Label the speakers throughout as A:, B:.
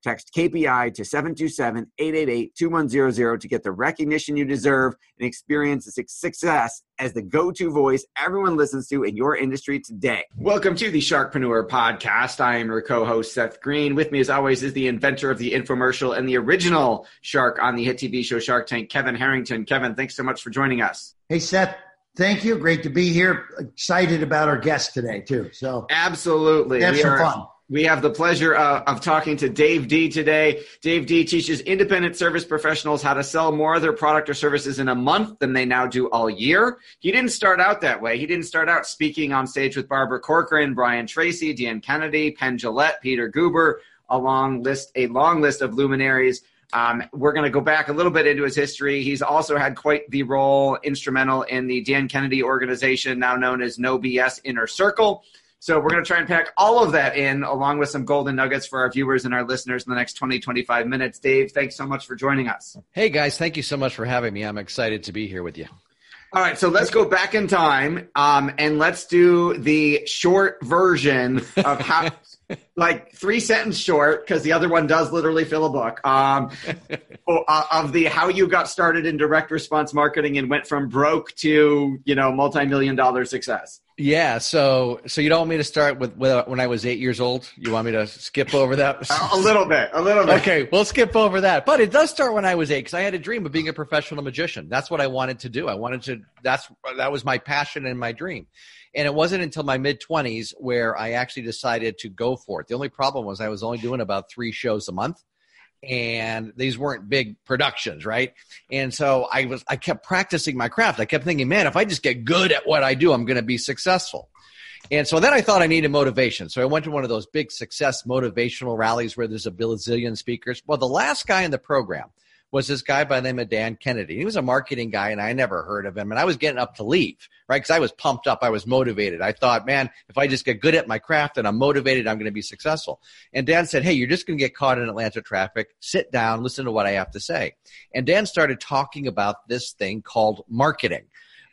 A: Text KPI to 727 888 2100 to get the recognition you deserve and experience the success as the go to voice everyone listens to in your industry today. Welcome to the Sharkpreneur Podcast. I am your co host, Seth Greene. With me, as always, is the inventor of the infomercial and the original shark on the hit TV show Shark Tank, Kevin Harrington. Kevin, thanks so much for joining us.
B: Hey, Seth. Thank you. Great to be here. Excited about our guest today, too. So,
A: absolutely.
B: Have we some are- fun
A: we have the pleasure uh, of talking to Dave Dee today. Dave Dee teaches independent service professionals how to sell more of their product or services in a month than they now do all year. He didn't start out that way. He didn't start out speaking on stage with Barbara Corcoran, Brian Tracy, Dan Kennedy, Penn Jillette, Peter Guber, a long list, a long list of luminaries. Um, we're going to go back a little bit into his history. He's also had quite the role instrumental in the Dan Kennedy organization, now known as No BS Inner Circle. So we're going to try and pack all of that in along with some golden nuggets for our viewers and our listeners in the next 20, 25 minutes. Dave, thanks so much for joining us.
C: Hey, guys. Thank you so much for having me. I'm excited to be here with you.
A: All right, so let's go back in time um, and let's do the short version of how, like three sentence short, because the other one does literally fill a book. Um, uh, of the how you got started in direct response marketing and went from broke to you know multi million dollar success.
C: Yeah, so so you don't want me to start with, with when I was eight years old? You want me to skip over that?
A: a little bit, a little bit.
C: Okay, we'll skip over that. But it does start when I was eight because I had a dream of being a professional magician. That's what I wanted to do. I wanted to. That's that was my passion and my dream. And it wasn't until my mid twenties where I actually decided to go for it. The only problem was I was only doing about three shows a month and these weren't big productions right? And so i was i kept practicing my craft. I kept thinking man if i just get good at what i do i'm going to be successful. And so then i thought i needed motivation. So i went to one of those big success motivational rallies where there's a bazillion speakers. Well the last guy in the program was this guy by the name of Dan Kennedy. He was a marketing guy, and I never heard of him. And I was getting up to leave, right? Because I was pumped up. I was motivated. I thought, man, if I just get good at my craft and I'm motivated, I'm going to be successful. And Dan said, hey, you're just going to get caught in Atlanta traffic. Sit down, listen to what I have to say. And Dan started talking about this thing called marketing,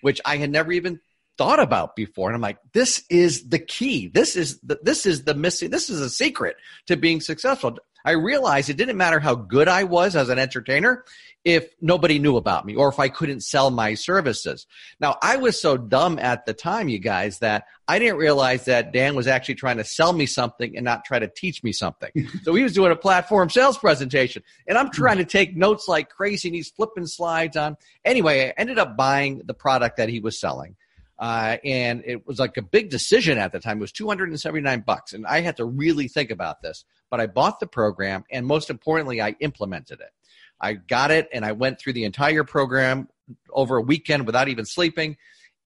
C: which I had never even thought about before and i'm like this is the key this is the, this is the missing this is a secret to being successful I realized it didn't matter how good I was as an entertainer if nobody knew about me or if I couldn't sell my services. Now, I was so dumb at the time, you guys, that I didn't realize that Dan was actually trying to sell me something and not try to teach me something. so he was doing a platform sales presentation and I'm trying to take notes like crazy and he's flipping slides on. Anyway, I ended up buying the product that he was selling. Uh, and it was like a big decision at the time. It was 279 bucks, and I had to really think about this. But I bought the program, and most importantly, I implemented it. I got it, and I went through the entire program over a weekend without even sleeping.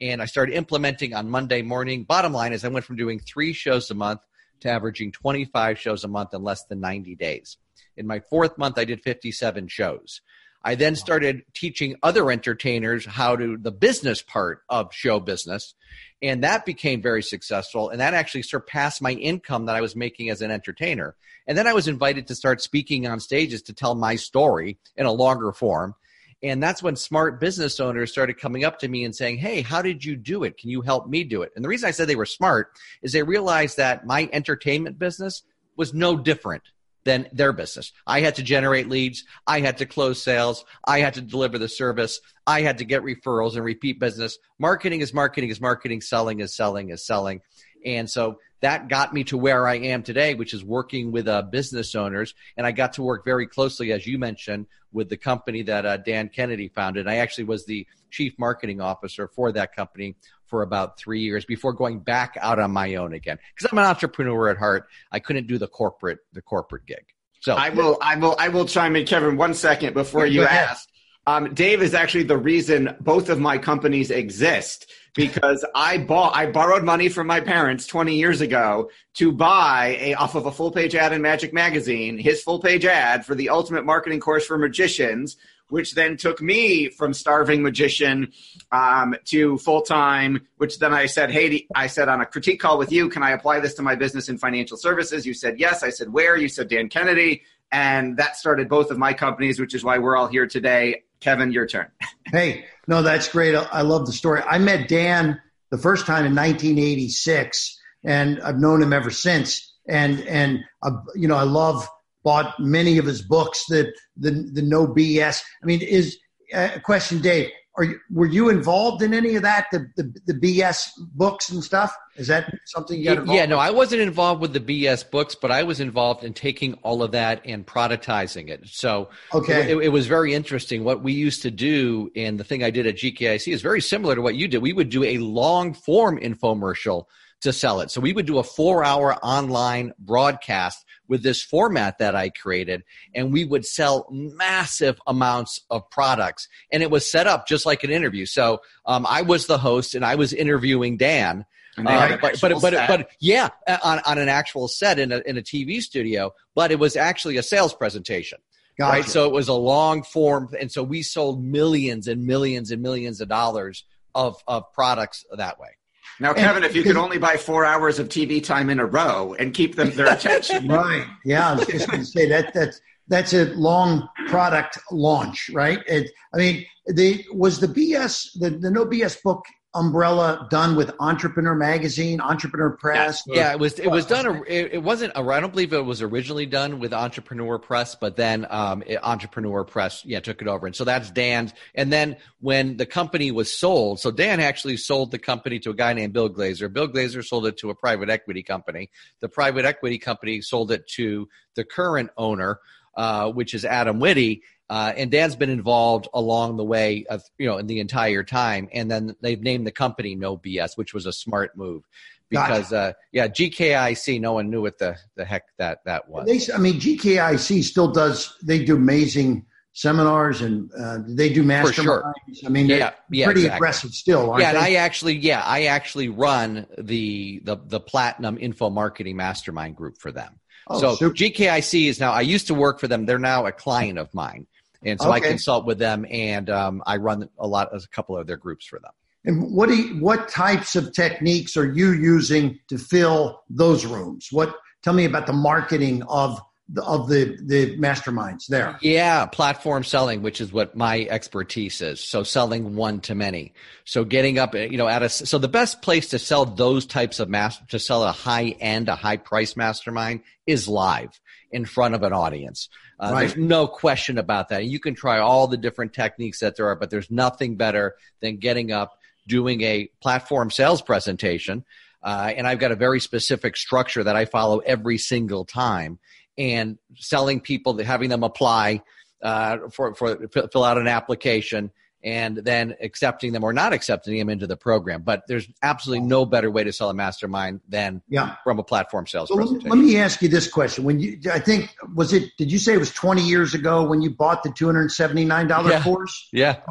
C: And I started implementing on Monday morning. Bottom line is, I went from doing three shows a month to averaging 25 shows a month in less than 90 days. In my fourth month, I did 57 shows. I then started teaching other entertainers how to the business part of show business. And that became very successful. And that actually surpassed my income that I was making as an entertainer. And then I was invited to start speaking on stages to tell my story in a longer form. And that's when smart business owners started coming up to me and saying, Hey, how did you do it? Can you help me do it? And the reason I said they were smart is they realized that my entertainment business was no different than their business. I had to generate leads. I had to close sales. I had to deliver the service. I had to get referrals and repeat business. Marketing is marketing is marketing. Selling is selling is selling. And so that got me to where I am today, which is working with uh, business owners. And I got to work very closely, as you mentioned, with the company that uh, Dan Kennedy founded. I actually was the chief marketing officer for that company for about three years before going back out on my own again. Because I'm an entrepreneur at heart, I couldn't do the corporate the corporate gig. So
A: I will I will I will chime in, Kevin, one second before you ask. Um, Dave is actually the reason both of my companies exist because I bought I borrowed money from my parents 20 years ago to buy a off of a full page ad in Magic Magazine, his full page ad for the ultimate marketing course for magicians, which then took me from starving magician um, to full time. Which then I said, "Hey, I said on a critique call with you, can I apply this to my business in financial services?" You said yes. I said where? You said Dan Kennedy, and that started both of my companies, which is why we're all here today. Kevin, your turn.
B: hey, no, that's great. I love the story. I met Dan the first time in 1986, and I've known him ever since. And and uh, you know, I love bought many of his books. The the the no BS. I mean, is uh, question, Dave? Are you, were you involved in any of that? The, the, the BS books and stuff. Is that something you got involved?
C: Yeah, no, I wasn't involved with the BS books, but I was involved in taking all of that and productizing it. So
B: okay,
C: it, it was very interesting. What we used to do, and the thing I did at GKIC is very similar to what you did. We would do a long form infomercial to sell it. So we would do a four hour online broadcast with this format that I created, and we would sell massive amounts of products. And it was set up just like an interview. So um, I was the host, and I was interviewing Dan.
A: Uh,
C: but but but, but yeah, on, on an actual set in a in a TV studio, but it was actually a sales presentation. Gotcha. Right, so it was a long form, and so we sold millions and millions and millions of dollars of of products that way.
A: Now, Kevin, and, if you could only buy four hours of TV time in a row and keep them their attention,
B: right? Yeah, I was just going to say that that's that's a long product launch, right? It, I mean, the was the BS the, the no BS book umbrella done with Entrepreneur Magazine, Entrepreneur Press?
C: Yeah, yeah it was. It was done. It, it, wasn't. I don't believe it was originally done with Entrepreneur Press, but then um, it, Entrepreneur Press, yeah, took it over, and so that's Dan's. And then when the company was sold, so Dan actually sold the company to a guy named Bill Glazer. Bill Glazer sold it to a private equity company. The private equity company sold it to the current owner, uh, which is Adam Witty uh, and Dan's been involved along the way of you know in the entire time, and then they've named the company No BS, which was a smart move because uh, yeah, GKIC, no one knew what the the heck that that was.
B: They, I mean, GKIC still does. They do amazing seminars and uh, they do masterminds. Sure. I mean, yeah, yeah, pretty exactly. aggressive still.
C: yeah,
B: and
C: I actually, yeah, I actually run the the the Platinum Info Marketing Mastermind group for them. Oh, so super. GKIC is now. I used to work for them. They're now a client of mine and so okay. I consult with them, and um, I run a lot, a couple of their groups for them.
B: And what do you, what types of techniques are you using to fill those rooms? What tell me about the marketing of the, of the the masterminds there?
C: Yeah, platform selling, which is what my expertise is. So selling one to many. So getting up, you know, at a so the best place to sell those types of master to sell a high end, a high price mastermind is live in front of an audience. Uh, right. There's no question about that. You can try all the different techniques that there are, but there's nothing better than getting up, doing a platform sales presentation. Uh, and I've got a very specific structure that I follow every single time, and selling people, having them apply uh, for for fill out an application, and then accepting them or not accepting them into the program. But there's absolutely no better way to sell a mastermind than yeah. from a platform sales presentation.
B: Let me ask you this question: When you, I think, was it? Did you say it was 20 years ago when you bought the 279 dollar
C: yeah.
B: course?
C: Yeah.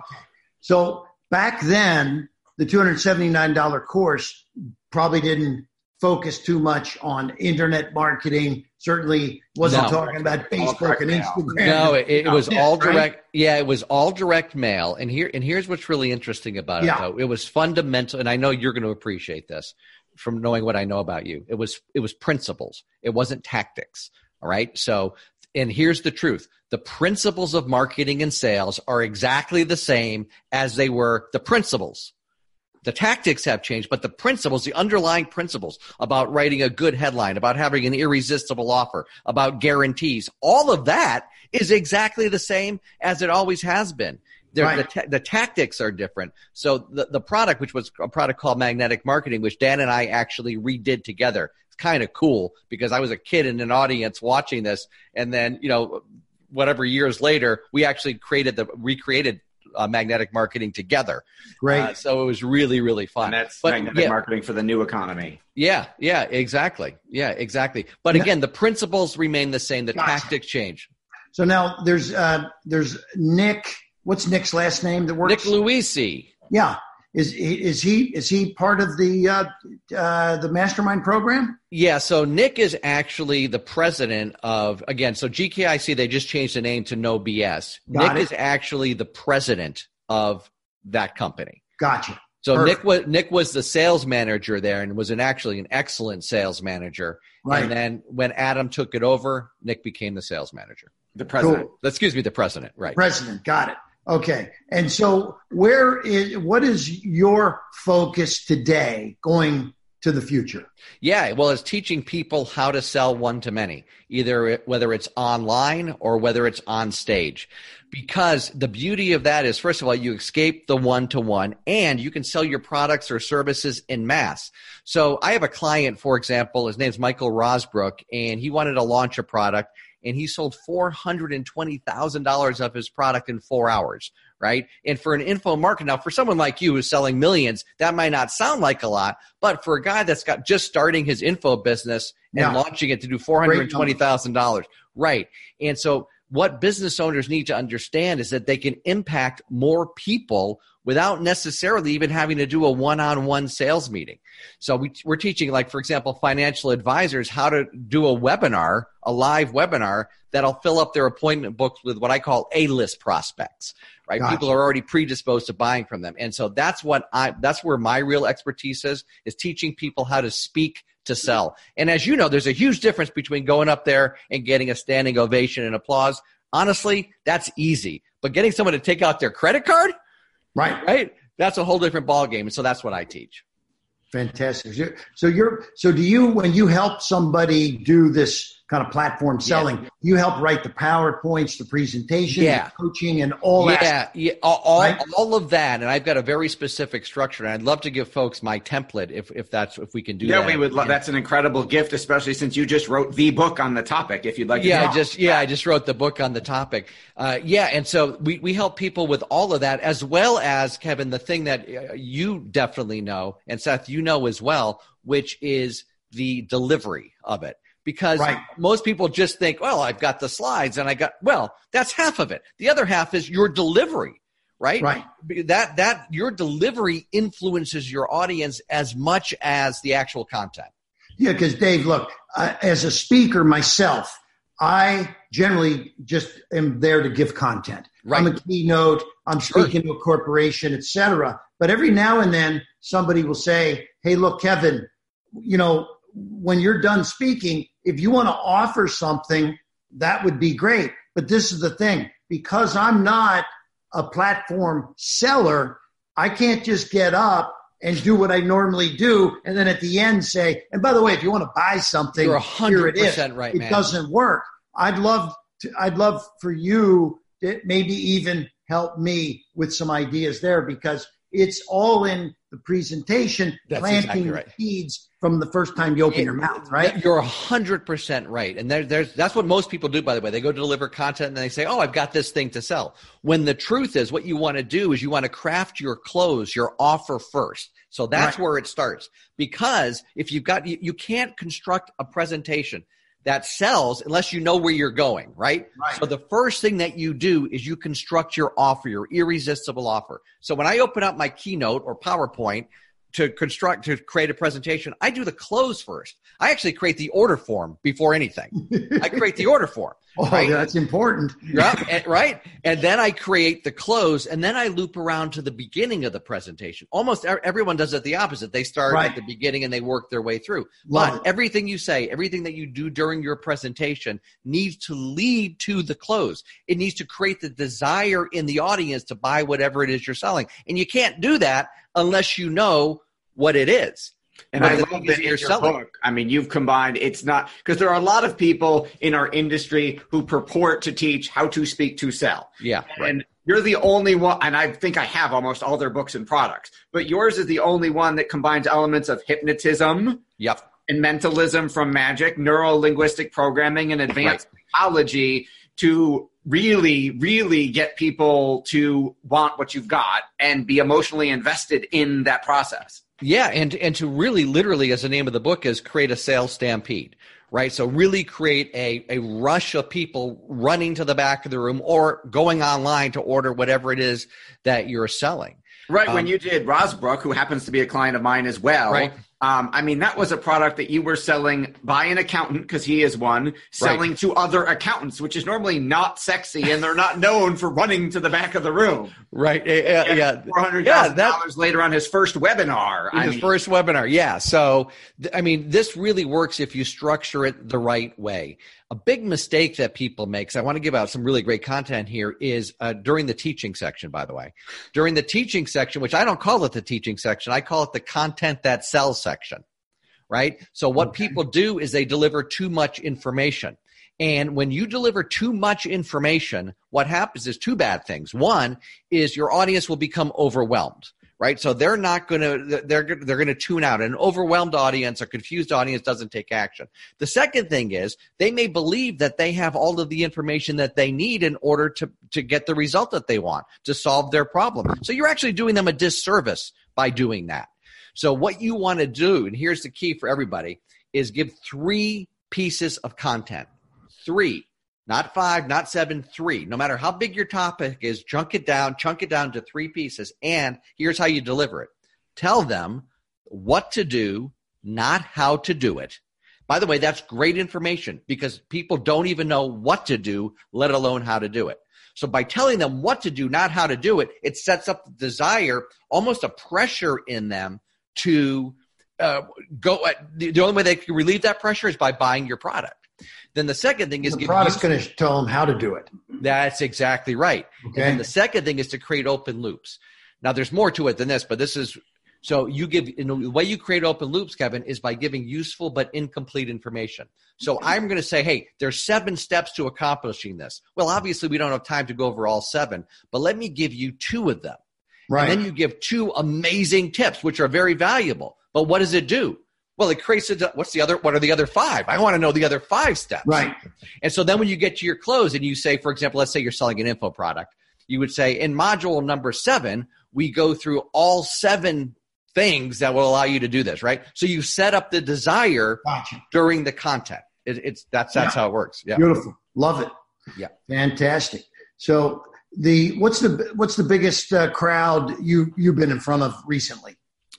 B: So back then, the 279 dollar course probably didn't focus too much on internet marketing. Certainly wasn't no. talking about Facebook and Instagram.
C: No, it, it was all direct. Right? Yeah, it was all direct mail. And here and here's what's really interesting about yeah. it though. It was fundamental and I know you're going to appreciate this from knowing what I know about you. It was it was principles. It wasn't tactics. All right? So and here's the truth. The principles of marketing and sales are exactly the same as they were the principles the tactics have changed, but the principles, the underlying principles about writing a good headline, about having an irresistible offer, about guarantees, all of that is exactly the same as it always has been. Right. The, ta- the, tactics are different. So the, the product, which was a product called Magnetic Marketing, which Dan and I actually redid together, it's kind of cool because I was a kid in an audience watching this, and then you know, whatever years later, we actually created the recreated uh, magnetic marketing together.
B: Great. Uh,
C: so it was really, really fun.
A: And that's but, magnetic yeah, marketing for the new economy.
C: Yeah, yeah, exactly. Yeah, exactly. But again, the principles remain the same. The gotcha. tactics change.
B: So now there's uh, there's Nick. What's Nick's last name that works?
C: Nick Loise.
B: Yeah. Is is he is he part of the uh, uh, the mastermind program?
C: Yeah. So Nick is actually the president of again. So GKIC they just changed the name to No BS. Got Nick it. is actually the president of that company.
B: Gotcha.
C: So Perfect. Nick was Nick was the sales manager there and was an actually an excellent sales manager. Right. And then when Adam took it over, Nick became the sales manager.
A: The president.
C: Cool. Excuse me, the president. Right.
B: President. Got it. Okay. And so where is what is your focus today going to the future?
C: Yeah, well, it's teaching people how to sell one to many, either it, whether it's online or whether it's on stage. Because the beauty of that is, first of all, you escape the one to one and you can sell your products or services in mass. So I have a client, for example, his name's Michael Rozbruch, and he wanted to launch a product and he sold $420,000 of his product in four hours, right? And for an info market, now for someone like you who's selling millions, that might not sound like a lot, but for a guy that's got just starting his info business and yeah. launching it to do $420,000, right? And so what business owners need to understand is that they can impact more people without necessarily even having to do a one-on-one sales meeting. So we, are teaching, like for example, financial advisors how to do a webinar, a live webinar that'll fill up their appointment books with what I call A-list prospects. Right, gotcha. people are already predisposed to buying from them, and so that's what I. That's where my real expertise is: is teaching people how to speak to sell. And as you know, there's a huge difference between going up there and getting a standing ovation and applause. Honestly, that's easy. But getting someone to take out their credit card,
B: Right.
C: Right. That's a whole different ballgame. And so that's what I teach.
B: Fantastic. So you're so do you when you help somebody do this kind of platform selling, yeah. you help write the PowerPoints, the presentation, yeah. the coaching, and all
C: yeah,
B: that.
C: Yeah, all, right? all of that. And I've got a very specific structure. And I'd love to give folks my template if, if that's if we can do
A: yeah,
C: that.
A: we would. Love, that's an incredible gift, especially since you just wrote the book on the topic. If you'd like,
C: yeah, I just yeah, I just wrote the book on the topic. Uh, yeah, and so we we help people with all of that as well as Kevin. The thing that uh, you definitely know, and Seth, you know as well, which is the delivery of it because right. most people just think, well, I've got the slides and I got, well, that's half of it. The other half is your delivery, right?
B: Right.
C: That, that, your delivery influences your audience as much as the actual content.
B: Yeah, because Dave, look, uh, as a speaker myself, I generally just am there to give content. Right. I'm a keynote. I'm speaking sure. to a corporation, etc. But every now and then, somebody will say, "Hey, look, Kevin, you know, when you're done speaking, if you want to offer something, that would be great. But this is the thing because I'm not a platform seller, I can't just get up and do what I normally do, and then at the end say, "And by the way, if you want to buy something,
C: You're 100% here it is." Right,
B: it
C: man.
B: doesn't work. I'd love to, I'd love for you to maybe even help me with some ideas there because it's all in the presentation, That's planting exactly right. seeds from the first time you open it, your mouth, right?
C: You're hundred percent right, and there, there's that's what most people do. By the way, they go to deliver content and they say, "Oh, I've got this thing to sell." When the truth is, what you want to do is you want to craft your close, your offer first. So that's right. where it starts. Because if you've got, you, you can't construct a presentation that sells unless you know where you're going, right? right? So the first thing that you do is you construct your offer, your irresistible offer. So when I open up my keynote or PowerPoint, to construct to create a presentation i do the close first. I actually create the order form before anything. I create the order form
B: oh right? that's important.
C: Yeah and, right? And then i create the close and then i loop around to the beginning of the presentation. Almost everyone does it the opposite. They start right. at the beginning and they work their way through. Love but it. everything you say everything that you do during your presentation needs to lead to the close it needs to create the desire in the audience to buy whatever it is you're selling. And you can't do that unless you know what it is.
A: And I love that in
C: you're
A: your
C: selling.
A: book. I mean, you've combined. It's not because there are a lot of people in our industry who purport to teach how to speak to sell.
C: Yeah, right.
A: And you're the only one, and I think I have almost all their books and products, but yours is the only one that combines elements of hypnotism
C: Yep.
A: and mentalism from magic, neuro linguistic programming, and advanced psychology to really, really get people to want what you've got and be emotionally invested in that process.
C: Yeah, and and to really literally, as the name of the book is, create a sales stampede, right? So really create a a rush of people running to the back of the room or going online to order whatever it is that you're selling.
A: Right.
C: Um,
A: when you did Rozbruch, who happens to be a client of mine as well.
C: Right.
A: Um, I mean, that was a product that you were selling by an accountant because he is one, selling to other accountants, which is normally not sexy, and they're not known for running to the back of the room.
C: Right? Yeah, yeah.
A: four hundred
C: Yeah,
A: thousand dollars later on his first webinar.
C: His
A: mean,
C: first webinar yeah so th- i mean this really works if you structure it the right way a big mistake that people make 'cause i want to give out some really great content here is uh, during the teaching section by the way. During the teaching section which i don't call it the teaching section i call it the content that sells section right? So what
B: Okay.
C: people do is they deliver too much information. And when you deliver too much information what happens is two bad things. One is your audience will become overwhelmed right? So they're not going to they're they're going to tune out. An overwhelmed audience a confused audience doesn't take action. The second thing is they may believe that they have all of the information that they need in order to to get the result that they want to solve their problem. So you're actually doing them a disservice by doing that. So what you want to do, and here's the key for everybody, is give three pieces of content. Three not five, not seven, three. No matter how big your topic is, chunk it down, chunk it down to three pieces. And here's how you deliver it tell them what to do, not how to do it. By the way, that's great information because people don't even know what to do, let alone how to do it. So by telling them what to do, not how to do it, it sets up the desire, almost a pressure in them to uh, go. Uh, the, the only way they can relieve that pressure is by buying your product. Then the second thing is
B: The
C: give
B: product's going to tell them how to do it.
C: that's exactly right.
B: Okay.
C: And then the second thing is to create open loops. Now, there's more to it than this, but this is so you give in the way you create open loops, Kevin, is by giving useful but incomplete information. So I'm going to say, hey, there's seven steps to accomplishing this. Well, obviously, we don't have time to go over all seven, but let me give you two of them.
B: Right.
C: And then you give two amazing tips, which are very valuable. But what does it do? Well, it creates a, what's the other, what are the other five? I want to know the other five steps.
B: right.
C: And so then when you get to your close and you say, for example, let's say you're selling an info product, you would say, in module number seven, we go through all seven things that will allow you to do this, right? So you set up the desire
B: Gotcha.
C: during the content. It, it's that's that's
B: Yeah.
C: how it works. Yeah.
B: Beautiful. Love it.
C: Yeah.
B: Fantastic. So the what's the what's the biggest uh, crowd you you've been in front of recently?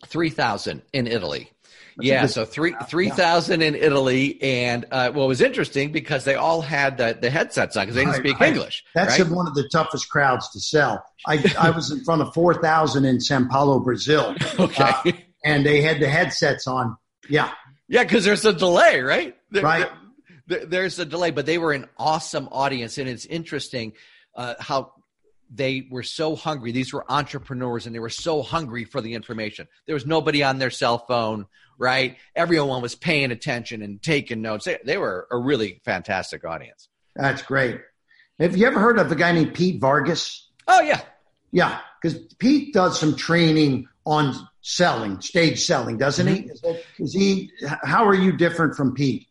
C: Three thousand in Italy. Yeah, so three three thousand in Italy, and uh, what was interesting because they all had the, the headsets on because they didn't
B: Right,
C: speak
B: right.
C: English.
B: That's
C: right?
B: one of the toughest crowds to sell. I I was in front of four thousand in Sao Paulo, Brazil,
C: okay.
B: uh, and they had the headsets on. Yeah.
C: Yeah, because there's a delay, right? There-
B: Right.
C: there- there's a delay, but they were an awesome audience, and it's interesting uh, how they were so hungry. These were entrepreneurs, and they were so hungry for the information. There was nobody on their cell phone, right? Everyone was paying attention and taking notes. They, they were a really fantastic audience.
B: That's great. Have you ever heard of a guy named Pete Vargas?
C: Oh yeah,
B: Yeah, because Pete does some training on selling, stage selling, doesn't he? Mm-hmm. Is, that, is he? How are you different from Pete?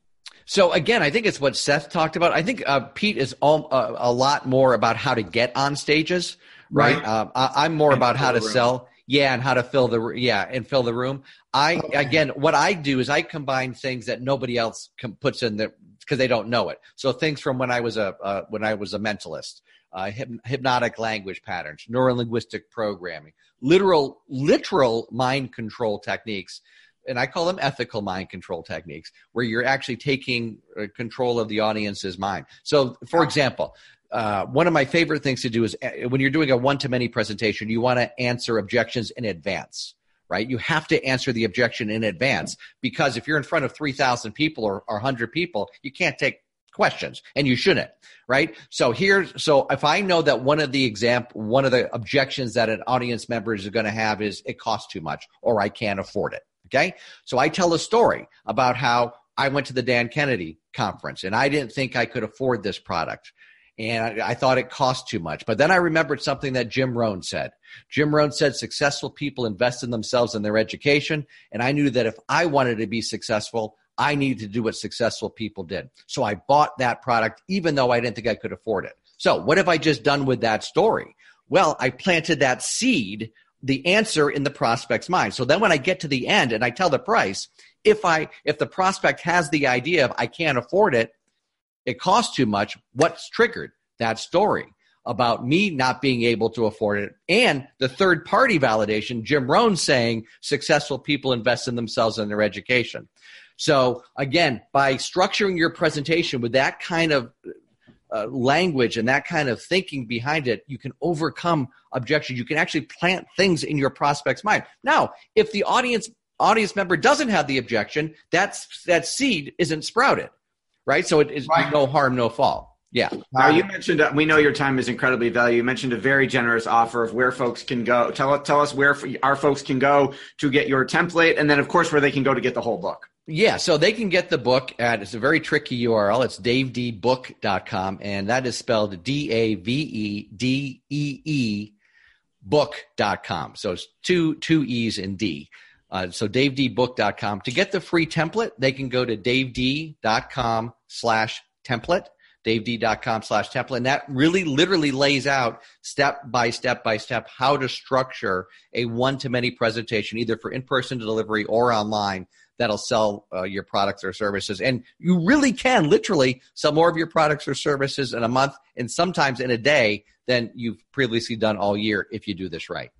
C: So again, I think it's what Seth talked about. I think uh, Pete is all, uh, a lot more about how to get on stages, right?
B: Right.
C: Um, I, I'm more
A: And
C: about how to
A: room.
C: sell, yeah, and how to fill the yeah and fill the room. I
B: Okay.
C: again, what I do is I combine things that nobody else com- puts in there because they don't know it. So things from when I was a uh, when I was a mentalist, uh, hyp- hypnotic language patterns, neurolinguistic programming, literal literal mind control techniques and I call them ethical mind control techniques, where you're actually taking uh, control of the audience's mind. So, for example, uh, one of my favorite things to do is uh, when you're doing a one to many presentation, you want to answer objections in advance, right? You have to answer the objection in advance because if you're in front of 3,000 people or, or 100 people, you can't take questions and you shouldn't right so here, so if i know that one of the example one of the objections that an audience member is going to have is it costs too much or i can't afford it okay so i tell a story about how i went to the dan kennedy conference and i didn't think i could afford this product and I, I, thought it cost too much. But then I remembered something that Jim Rohn said. Jim Rohn said successful people invest in themselves and their education. And I knew that if I wanted to be successful, I needed to do what successful people did. So I bought that product, even though I didn't think I could afford it. So what have I just done with that story? Well, I planted that seed, the answer in the prospect's mind. So then when I get to the end and I tell the price, if I if the prospect has the idea of I can't afford it, it costs too much, what's triggered that story about me not being able to afford it and the third party validation, Jim Rohn saying successful people invest in themselves and their education. So again, by structuring your presentation with that kind of uh, language and that kind of thinking behind it, you can overcome objections. You can actually plant things in your prospect's mind. Now, if the audience audience member doesn't have the objection, that's that seed isn't sprouted right? So it is right. no harm, no fall. Yeah.
A: Now you mentioned uh, we know your time is incredibly valuable. You mentioned a very generous offer of where folks can go. Tell tell us where our folks can go to get your template, and then of course where they can go to get the whole book.
C: Yeah, so they can get the book at it's a very tricky URL. It's davedeebook.com, and that is spelled D A V E D E E book.com. So it's two two E's in D. Uh, so davedeebook.com. To get the free template, they can go to davedcom slash template, davedcom slash template. And that really literally lays out step by step by step how to structure a one-to-many presentation, either for in-person delivery or online that'll sell uh, your products or services. And you really can literally sell more of your products or services in a month and sometimes in a day than you've previously done all year if you do this right.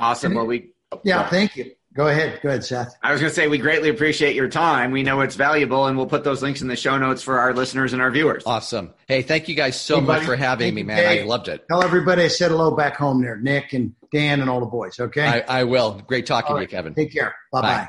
A: Awesome. Well, we
B: yeah, thank you. Go ahead. Go ahead, Seth.
A: I was going to say, we greatly appreciate your time. We know it's valuable, and we'll put those links in the show notes for our listeners and our viewers.
C: Awesome. Hey, thank you guys so hey, much for having thank me, man. Dave. I loved it.
B: Tell everybody I said hello back home there, Nick and Dan and all the boys, okay?
C: I, I will. Great talking right. to you, Kevin.
B: Take care. Bye-bye.